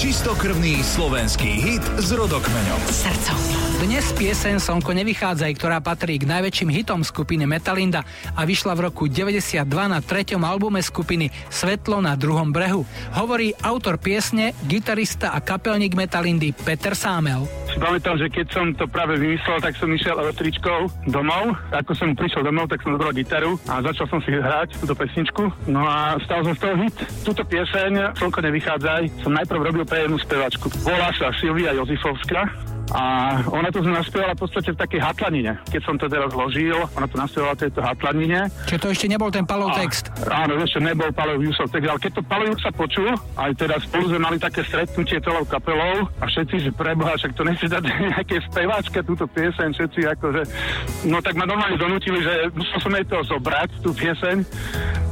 Čistokrvný slovenský hit s rodokmeňom. Srdcom. Dnes piesen Sonko nevychádzaj, ktorá patrí k najväčším hitom skupiny Metalinda a vyšla v roku 92 na treťom albume skupiny Svetlo na druhom brehu. Hovorí autor piesne, gitarista a kapelník Metalindy Peter Sámel. Si pamätám, že keď som to práve vymyslel, tak som išiel električkou domov. Ako som prišiel domov, tak som zobral gitaru a začal som si hrať túto pesničku. No a stal som z toho hit. Túto pieseň, Slnko nevychádzaj, som najprv robil pre jednu spevačku. Volá sa Silvia Jozifovská a ona to naspievala v podstate v takej hatlanine. Keď som to teraz zložil, ona to naspievala v tejto hatlanine. Čiže to ešte nebol ten palov text? Áno, ešte nebol palov Jusov text, ale keď to palov sa počul, aj teraz spolu sme mali také stretnutie celou kapelou a všetci, že preboha, však to nechce dať nejaké speváčke túto pieseň, všetci akože, no tak ma normálne donútili, že musel som jej to zobrať, tú pieseň.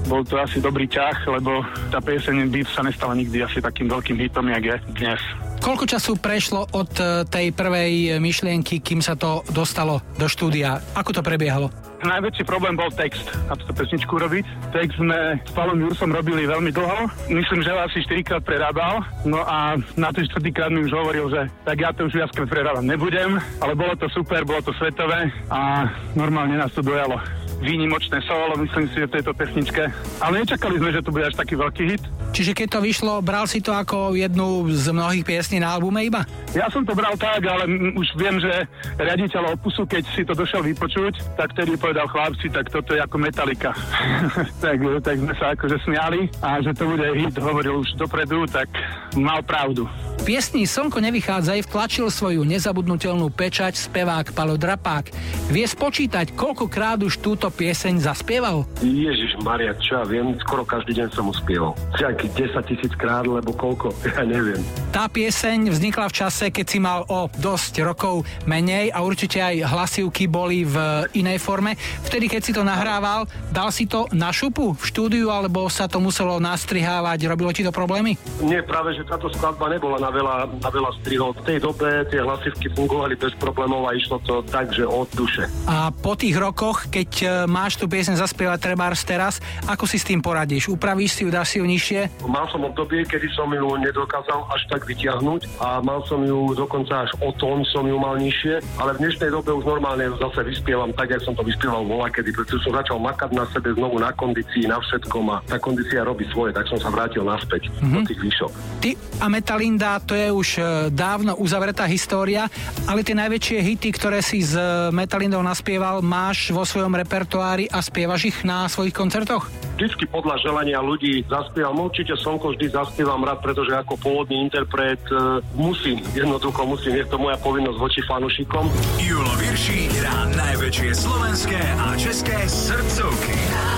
Bol to asi dobrý ťah, lebo tá pieseň by sa nestala nikdy asi takým veľkým hitom, jak je dnes. Koľko času prešlo od e, tej prvej myšlienky, kým sa to dostalo do štúdia? Ako to prebiehalo? Najväčší problém bol text, aby sa pesničku robiť. Text sme s Palom Jursom robili veľmi dlho. Myslím, že asi 4 krát prerábal. No a na ten 4 krát mi už hovoril, že tak ja to už viackrát prerábať nebudem, ale bolo to super, bolo to svetové a normálne nás to dojalo výnimočné solo, myslím si, v tejto pesničke. Ale nečakali sme, že to bude až taký veľký hit. Čiže keď to vyšlo, bral si to ako jednu z mnohých piesní na albume iba? Ja som to bral tak, ale už viem, že riaditeľ Opusu, keď si to došiel vypočuť, tak tedy povedal chlapci, tak toto je ako metalika. tak, tak sme sa akože smiali a že to bude hit, hovoril už dopredu, tak mal pravdu. Piesni Slnko nevychádzaj vtlačil svoju nezabudnutelnú pečať spevák Palo Drapák. Vie spočítať, koľkokrát už túto pieseň zaspieval? Ježiš Maria, čo ja viem, skoro každý deň som mu spieval. Nejaký 10 tisíc krát, lebo koľko, ja neviem. Tá pieseň vznikla v čase, keď si mal o dosť rokov menej a určite aj hlasivky boli v inej forme. Vtedy, keď si to nahrával, dal si to na šupu v štúdiu, alebo sa to muselo nastrihávať, robilo ti to problémy? Nie, práve, že táto skladba nebola na veľa, na veľa strihov. V tej dobe tie hlasivky fungovali bez problémov a išlo to tak, že od duše. A po tých rokoch, keď e, máš tú piesen zaspievať trebárs teraz, ako si s tým poradíš? Upravíš si ju, dáš si ju nižšie? Mal som obdobie, kedy som ju nedokázal až tak vyťahnuť a mal som ju dokonca až o tón som ju mal nižšie, ale v dnešnej dobe už normálne zase vyspievam tak, jak som to vyspieval vola, kedy pretože som začal makať na sebe znovu na kondícii, na všetkom a tá kondícia robí svoje, tak som sa vrátil naspäť mm-hmm. do tých výšok. Ty a Metalinda to je už e, dávno uzavretá história, ale tie najväčšie hity, ktoré si s e, Metalindou naspieval, máš vo svojom repertoári a spievaš ich na svojich koncertoch? Vždycky podľa želania ľudí zaspievam. Určite Sonko vždy zaspievam rád, pretože ako pôvodný interpret uh, musím, jednoducho musím, je to moja povinnosť voči fanušikom. Julo Virší hrá najväčšie slovenské a české srdcovky. Na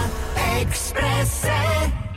Expresse.